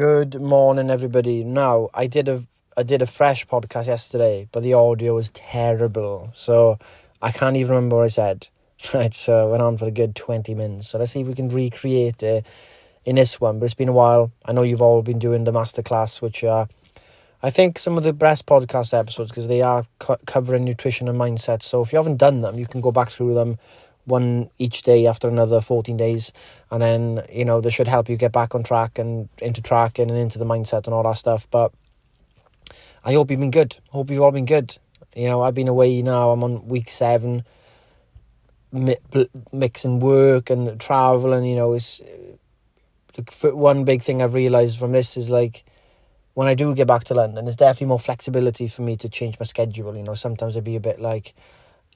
Good morning, everybody. Now, I did a I did a fresh podcast yesterday, but the audio was terrible, so I can't even remember what I said. Right, so I went on for a good twenty minutes. So let's see if we can recreate it in this one. But it's been a while. I know you've all been doing the masterclass, which are I think some of the best podcast episodes because they are co- covering nutrition and mindset. So if you haven't done them, you can go back through them one each day after another 14 days. And then you know this should help you get back on track and into tracking and into the mindset and all that stuff. But i hope you've been good. Hope you've all been good. You know i've been away now. I'm on week seven. Mixing work and travel and you know it's one big thing i've realized from this is like when i do get back to london there's definitely more flexibility for me to change my schedule. You know sometimes i'd be a bit like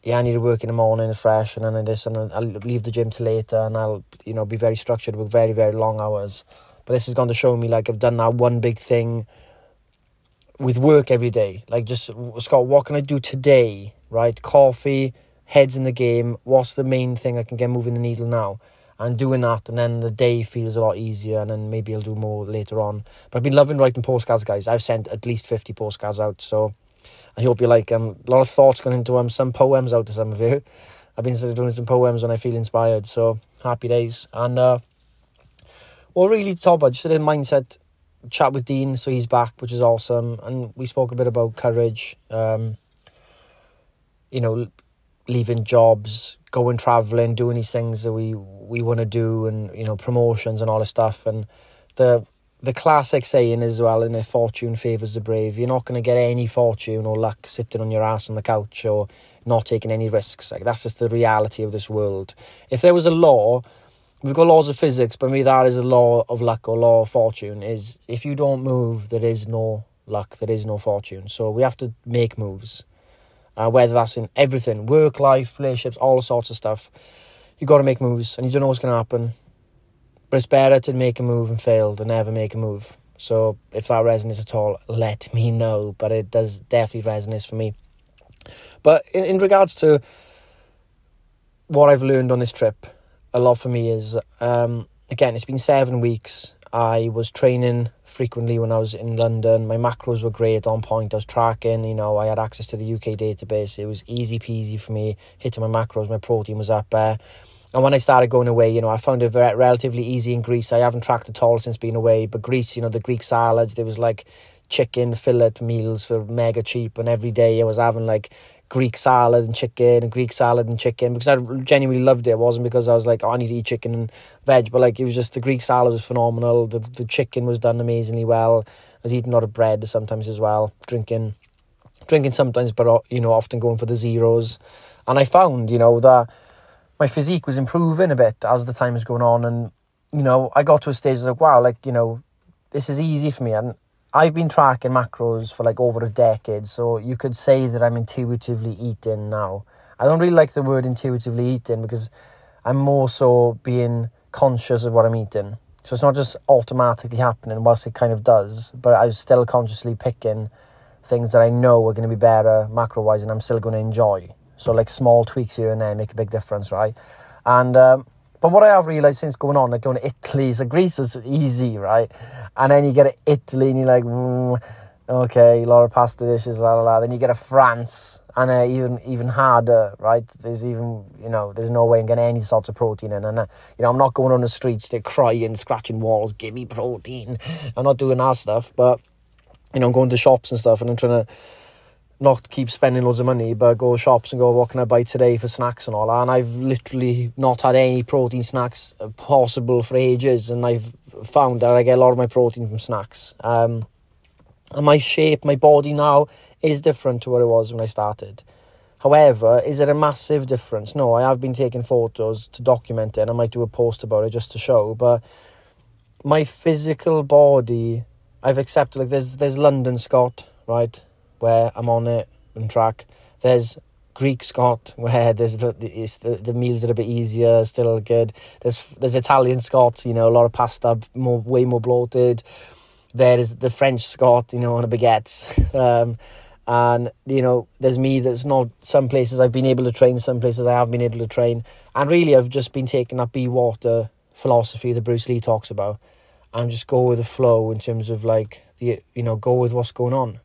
yeah, I need to work in the morning fresh, and then this, and I'll leave the gym till later, and I'll, you know, be very structured with very, very long hours. But this is going to show me, like, I've done that one big thing with work every day. Like, just, Scott, what can I do today, right? Coffee, heads in the game. What's the main thing I can get moving the needle now? And doing that, and then the day feels a lot easier, and then maybe I'll do more later on. But I've been loving writing postcards, guys. I've sent at least 50 postcards out, so I hope you like them. A lot of thoughts going into them. Some poems out to some of you. I've been doing some poems when I feel inspired. So happy days. And uh, well, really, top. I just did a mindset chat with Dean, so he's back, which is awesome. And we spoke a bit about courage. Um, you know, leaving jobs, going traveling, doing these things that we we want to do, and you know, promotions and all this stuff. And the the classic saying as well, in a fortune favours the brave. You're not going to get any fortune or luck sitting on your ass on the couch or not taking any risks. Like that's just the reality of this world. If there was a law, we've got laws of physics, but maybe that is a law of luck or law of fortune. Is if you don't move, there is no luck, there is no fortune. So we have to make moves, uh, whether that's in everything, work, life, relationships, all sorts of stuff. You got to make moves, and you don't know what's going to happen. But it's better to make a move and fail than never make a move. So if that resonates at all, let me know. But it does definitely resonate for me. But in, in regards to what I've learned on this trip, a lot for me is um, again, it's been seven weeks. I was training frequently when I was in London. My macros were great, on point. I was tracking, you know, I had access to the UK database. It was easy peasy for me, hitting my macros. My protein was up there. And when I started going away, you know, I found it relatively easy in Greece. I haven't tracked at all since being away. But Greece, you know, the Greek salads, there was like chicken fillet meals for mega cheap. And every day I was having like Greek salad and chicken and Greek salad and chicken because I genuinely loved it. It wasn't because I was like, oh, I need to eat chicken and veg, but like it was just the Greek salad was phenomenal. The the chicken was done amazingly well. I was eating a lot of bread sometimes as well, drinking, drinking sometimes, but uh, you know, often going for the zeros. And I found, you know, that my physique was improving a bit as the time was going on, and you know, I got to a stage like, wow, like you know, this is easy for me, and I've been tracking macros for like over a decade, so you could say that I'm intuitively eating now. I don't really like the word intuitively eating because I'm more so being conscious of what I'm eating. So it's not just automatically happening, whilst it kind of does, but I'm still consciously picking things that I know are going to be better macro wise and I'm still going to enjoy. So like small tweaks here and there make a big difference, right? And um, but what I have realised since going on, like going to Italy, so Greece is easy, right? And then you get to Italy and you're like, mm, okay, a lot of pasta dishes, la la la. Then you get to France and uh, even even harder, right? There's even you know there's no way I'm getting any sorts of protein in, and uh, you know I'm not going on the streets to crying, scratching walls, give me protein. I'm not doing that stuff, but you know I'm going to shops and stuff, and I'm trying to not keep spending loads of money, but go shops and go, what can I buy today for snacks and all that. And I've literally not had any protein snacks possible for ages, and I've found that I get a lot of my protein from snacks. Um, and my shape, my body now is different to what it was when I started. However, is it a massive difference? No, I have been taking photos to document it, and I might do a post about it just to show. But my physical body, I've accepted. Like there's there's London Scott, right? Where I'm on it and track. There's Greek Scott where there's the the, the meals are a bit easier, still good. There's there's Italian Scott, you know, a lot of pasta, more way more bloated. There is the French Scott, you know, on a baguette. Um, and you know, there's me. There's not some places I've been able to train, some places I haven't been able to train, and really I've just been taking that be water philosophy that Bruce Lee talks about and just go with the flow in terms of like the you know go with what's going on.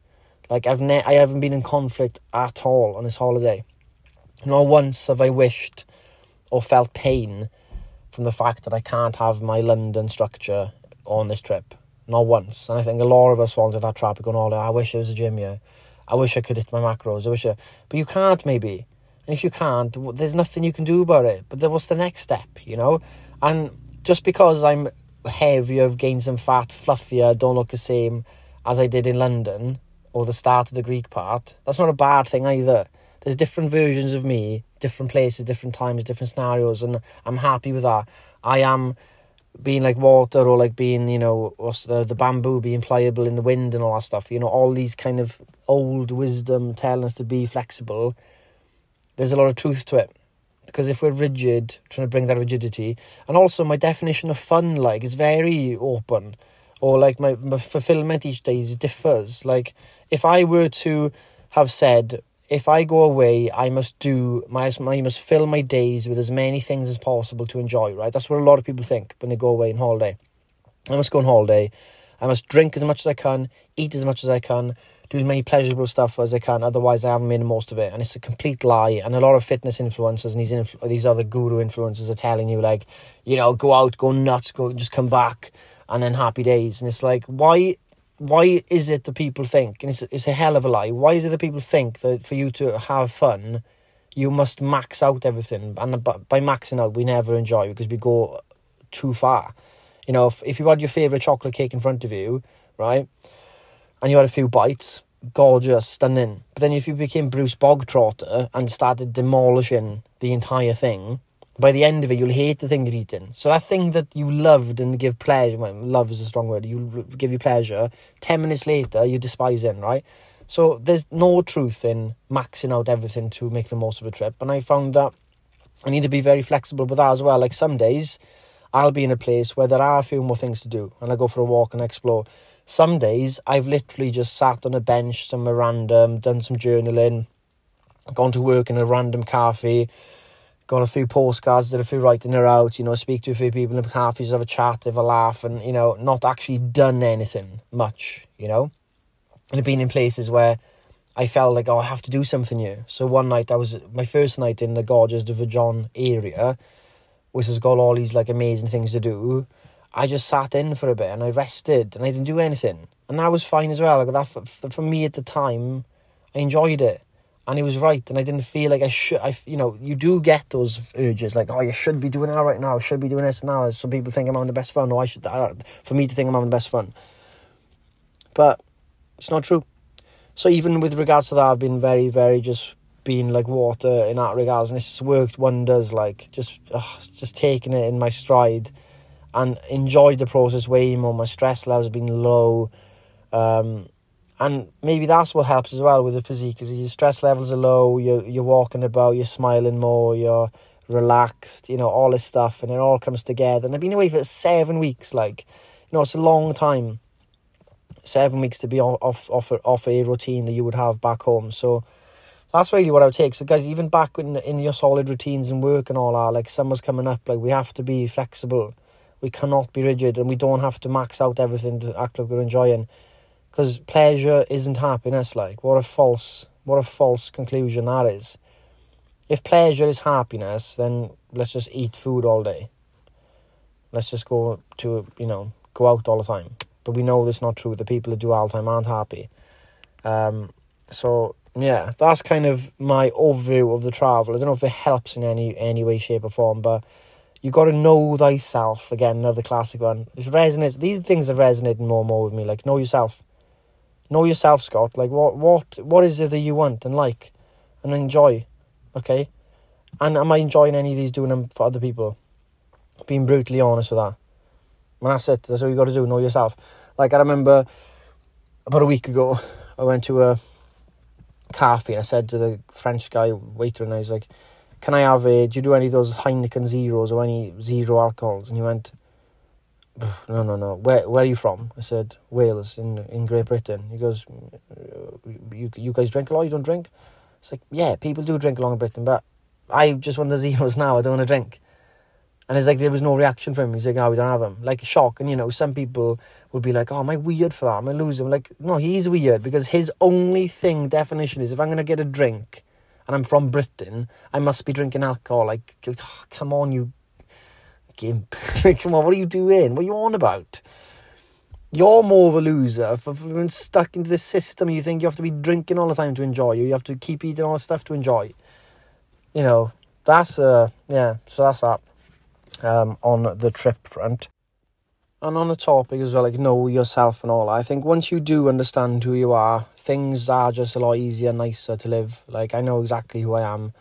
Like I've ne- I haven't been in conflict at all on this holiday. Not once have I wished or felt pain from the fact that I can't have my London structure on this trip. Not once. And I think a lot of us fall into that trap going, oh, I wish there was a gym. I wish I could hit my macros. I wish I... But you can't, maybe. And if you can't, there's nothing you can do about it. But then what's the next step, you know? And just because I'm heavier, I've gained some fat, fluffier, don't look the same as I did in London, or the start of the Greek part, that's not a bad thing either. There's different versions of me, different places, different times, different scenarios, and I'm happy with that. I am being like water or like being, you know, what's the the bamboo being pliable in the wind and all that stuff. You know, all these kind of old wisdom telling us to be flexible. There's a lot of truth to it. Because if we're rigid, trying to bring that rigidity, and also my definition of fun, like, is very open, or like my, my fulfillment each day differs. Like, if I were to have said, if I go away, I must do my I must fill my days with as many things as possible to enjoy. Right, that's what a lot of people think when they go away on holiday. I must go on holiday. I must drink as much as I can, eat as much as I can, do as many pleasurable stuff as I can. Otherwise, I haven't made the most of it, and it's a complete lie. And a lot of fitness influencers and these these other guru influencers are telling you like, you know, go out, go nuts, go just come back, and then happy days. And it's like, why why is it that people think, and it's, it's a hell of a lie, why is it that people think that for you to have fun, you must max out everything? And by maxing out, we never enjoy because we go too far. You know, if, if you had your favourite chocolate cake in front of you, right, and you had a few bites, gorgeous, stunning. But then if you became Bruce Bogtrotter and started demolishing the entire thing, by the end of it, you'll hate the thing you're eating. So that thing that you loved and give pleasure, well, love is a strong word, you give you pleasure, 10 minutes later, you despise it, right? So there's no truth in maxing out everything to make the most of a trip. And I found that I need to be very flexible with that as well. Like some days, I'll be in a place where there are a few more things to do, and I go for a walk and explore. Some days, I've literally just sat on a bench somewhere random, done some journaling, gone to work in a random cafe, got a few postcards, did a few writing her out, you know, speak to a few people in the cafes, have a chat, have a laugh, and, you know, not actually done anything much, you know. And I've been in places where I felt like, oh, I have to do something here. So one night, I was, my first night in the gorgeous de Vajon area, which has got all these, like, amazing things to do. I just sat in for a bit and I rested and I didn't do anything. And that was fine as well. Like that for, for me at the time, I enjoyed it and he was right, and I didn't feel like I should. I, you know, you do get those urges, like, oh, you should be doing that right now. I should be doing this now. Some people think I'm having the best fun. or I should. I, for me to think I'm having the best fun, but it's not true. So even with regards to that, I've been very, very just being like water in that regards, and it's worked wonders. Like just, just taking it in my stride, and enjoyed the process way more. My stress levels have been low. Um, and maybe that's what helps as well with the physique because your stress levels are low you're, you're walking about you're smiling more you're relaxed you know all this stuff and it all comes together and i've been away for seven weeks like you know it's a long time seven weeks to be off off off a routine that you would have back home so that's really what I would take. So, guys, even back in in your solid routines and work and all that, like summer's coming up, like we have to be flexible. We cannot be rigid, and we don't have to max out everything to act like we're enjoying because pleasure isn't happiness like. What a false what a false conclusion that is. If pleasure is happiness then let's just eat food all day. Let's just go to you know go out all the time. But we know that's not true. The people that do all the time aren't happy. Um so yeah that's kind of my overview of the travel. I don't know if it helps in any any way shape or form but you got to know thyself again another classic one. It resonates these things are resonating more and more with me like know yourself know yourself, Scott. Like what what what is it that you want and like and enjoy? Okay? And am I enjoying any of these doing them for other people? Being brutally honest with that. When that's it, that's what you gotta do, know yourself. Like I remember about a week ago I went to a cafe and I said to the French guy waiter and I was like, Can I have a do you do any of those Heineken zeros or any zero alcohols? And he went, no, no, no. Where where are you from? I said Wales in in Great Britain. He goes, uh, you you guys drink a lot. You don't drink. It's like yeah, people do drink a lot in Britain, but I just want the zeros now. I don't want to drink. And it's like there was no reaction from him. He's like, "No, we don't have him." Like shock, and you know, some people would be like, "Oh, am I weird for that? Am I losing?" Like, no, he's weird because his only thing definition is if I'm gonna get a drink, and I'm from Britain, I must be drinking alcohol. Like, oh, come on, you gimp! come on, what are you doing? What are you on about? You're more of a loser for, for being stuck into this system. You think you have to be drinking all the time to enjoy you. You have to keep eating all the stuff to enjoy. You know, that's uh yeah. So that's that um, on the trip front. And on the topic as well, like know yourself and all. I think once you do understand who you are, things are just a lot easier, nicer to live. Like I know exactly who I am,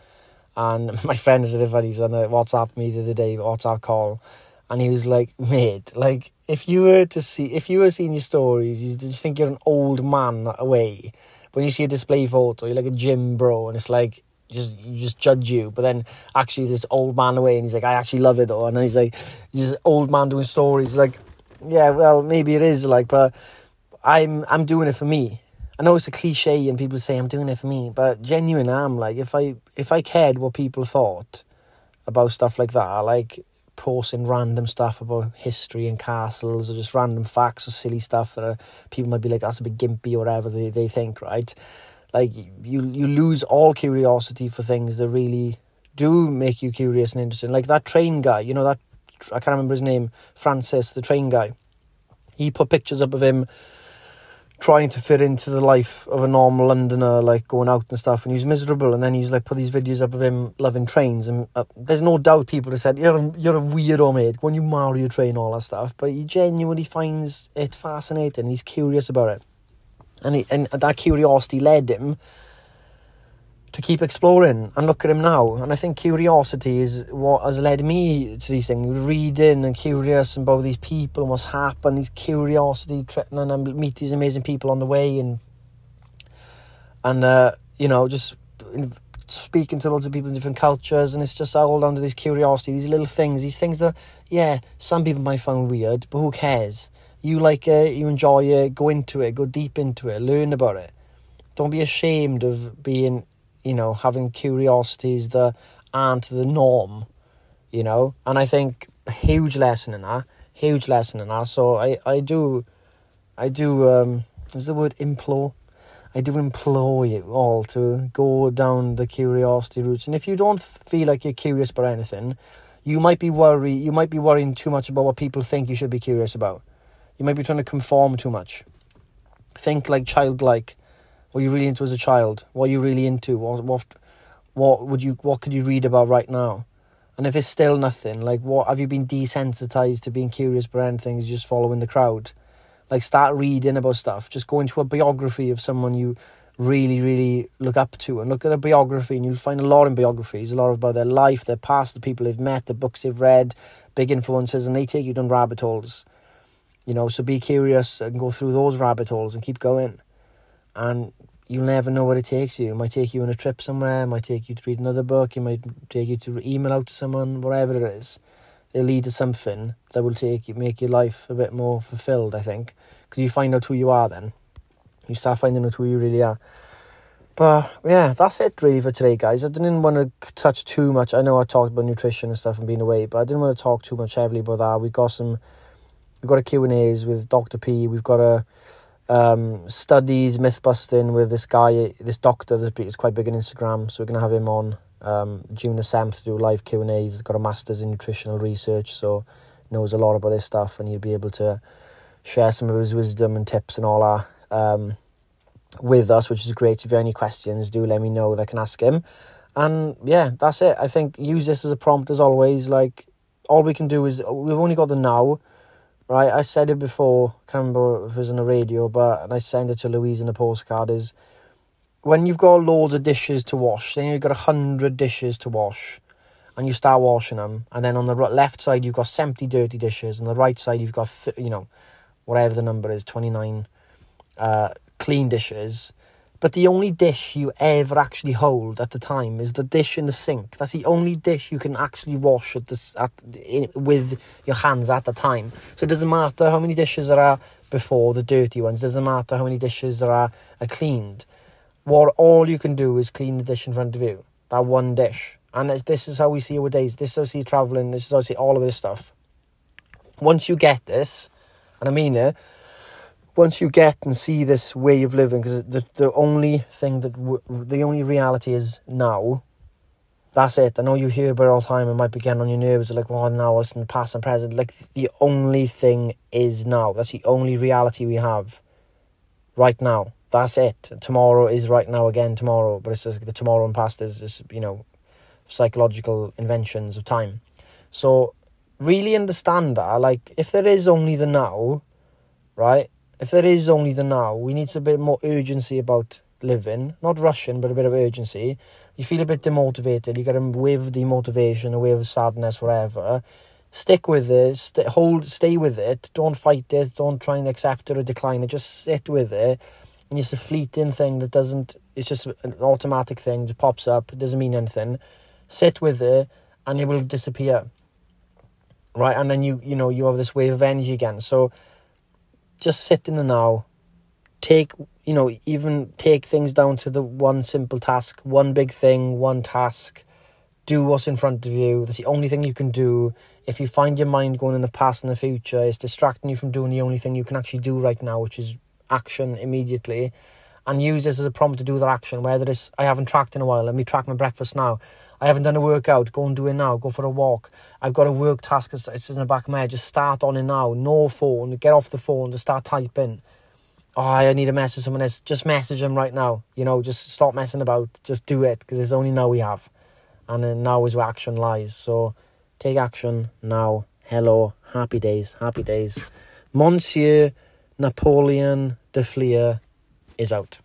and my friend is funny. He's on a WhatsApp me the other day, WhatsApp call, and he was like, "Mate, like if you were to see, if you were seeing your stories, you just think you're an old man away. When you see a display photo, you're like a gym bro, and it's like just you just judge you. But then actually this old man away and he's like, I actually love it though. And he's like, just old man doing stories. Like, yeah, well, maybe it is like, but I'm I'm doing it for me. I know it's a cliche and people say I'm doing it for me, but genuine I'm like if I if I cared what people thought about stuff like that, like posting random stuff about history and castles or just random facts or silly stuff that are, people might be like that's a bit gimpy or whatever they, they think, right? like you you lose all curiosity for things that really do make you curious and interesting. Like that train guy, you know that I can't remember his name, Francis, the train guy. He put pictures up of him trying to fit into the life of a normal Londoner, like going out and stuff, and he's miserable. And then he's like put these videos up of him loving trains, and uh, there's no doubt people have said you're a, you're a weirdo, mate. When you marry a train, all that stuff, but he genuinely finds it fascinating. He's curious about it and he, and that curiosity led him to keep exploring and look at him now. And I think curiosity is what has led me to these things, reading and curious about these people and what's happened. These curiosity, and I meet these amazing people on the way, and and uh, you know just speaking to loads of people in different cultures, and it's just all down to this curiosity, these little things, these things that yeah, some people might find weird, but who cares? you like it, you enjoy it, go into it, go deep into it, learn about it. Don't be ashamed of being, you know, having curiosities that aren't the norm, you know. And I think huge lesson in that, huge lesson in that. So I, I do, I do. Um, is the word implore? I do implore you all to go down the curiosity routes. And if you don't feel like you're curious about anything, you might be worried. You might be worrying too much about what people think you should be curious about. You might be trying to conform too much. Think like childlike. What you really into as a child? What you really into? What what what would you what could you read about right now? And if it's still nothing, like what have you been desensitized to being curious about anything? Just following the crowd? Like start reading about stuff. Just go into a biography of someone you really, really look up to and look at their biography and you'll find a lot in biographies, a lot about their life, their past, the people they've met, the books they've read, big influences, and they take you down rabbit holes. You know, so be curious and go through those rabbit holes and keep going. And you'll never know where it takes you. It might take you on a trip somewhere, it might take you to read another book, it might take you to email out to someone, whatever it is. They'll lead to something that will take you, make your life a bit more fulfilled, I think. Because you find out who you are then. You start finding out who you really are. But yeah, that's it really for today, guys. I didn't want to touch too much. I know I talked about nutrition and stuff and being away, but I didn't want to talk too much heavily about that. We've got some We've got a Q&As with Dr. P. We've got a um, studies, myth busting with this guy, this doctor that's quite big on Instagram. So we're to have him on um, June the 7th to do live Q&As. He's got a master's in nutritional research, so knows a lot about this stuff and he'll be able to share some of his wisdom and tips and all that um, with us, which is great. If you have any questions, do let me know that I can ask him. And yeah, that's it. I think use this as a prompt as always. Like, all we can do is, we've only got the now right? I said it before, I can't remember if it was on the radio, but and I sent it to Louise in the postcard is when you've got loads of dishes to wash, then you've got a hundred dishes to wash, and you start washing them, and then on the left side you've got empty, dirty dishes, and the right side you've got you know whatever the number is, twenty nine uh, clean dishes, but the only dish you ever actually hold at the time is the dish in the sink. That's the only dish you can actually wash at this at in, with your hands at the time. So it doesn't matter how many dishes there are before the dirty ones. It doesn't matter how many dishes there are, are cleaned. What all you can do is clean the dish in front of you. That one dish. And this is how we see our days. This is how we see traveling. This is how we see all of this stuff. Once you get this, and I mean it, once you get and see this way of living, because the the only thing that w- the only reality is now. That's it. I know you hear about all the time. It might be getting on your nerves. Like, well, now it's in the past and present. Like, the only thing is now. That's the only reality we have right now. That's it. Tomorrow is right now again tomorrow, but it's just the tomorrow and past is just, you know, psychological inventions of time. So, really understand that. Like, if there is only the now, right? If there is only the now, we need a bit more urgency about living. Not rushing, but a bit of urgency. You feel a bit demotivated. You get a wave of demotivation, a wave of sadness, whatever. Stick with it. St- hold, stay with it. Don't fight it. Don't try and accept it or decline it. Just sit with it. And it's a fleeting thing that doesn't. It's just an automatic thing. that pops up. It doesn't mean anything. Sit with it, and it will disappear. Right, and then you you know you have this wave of energy again. So just sit in the now. Take you know even take things down to the one simple task, one big thing, one task. Do what's in front of you. That's the only thing you can do. If you find your mind going in the past and the future, it's distracting you from doing the only thing you can actually do right now, which is action immediately. And use this as a prompt to do that action. Whether it's I haven't tracked in a while, let me track my breakfast now. I haven't done a workout, go and do it now. Go for a walk. I've got a work task, it's in the back of my head. Just start on it now. No phone. Get off the phone. Just start typing. Oh, I need a message someone else. Just message them right now. You know, just stop messing about. Just do it because it's only now we have. And then now is where action lies. So take action now. Hello. Happy days. Happy days. Monsieur Napoleon de Fleer is out.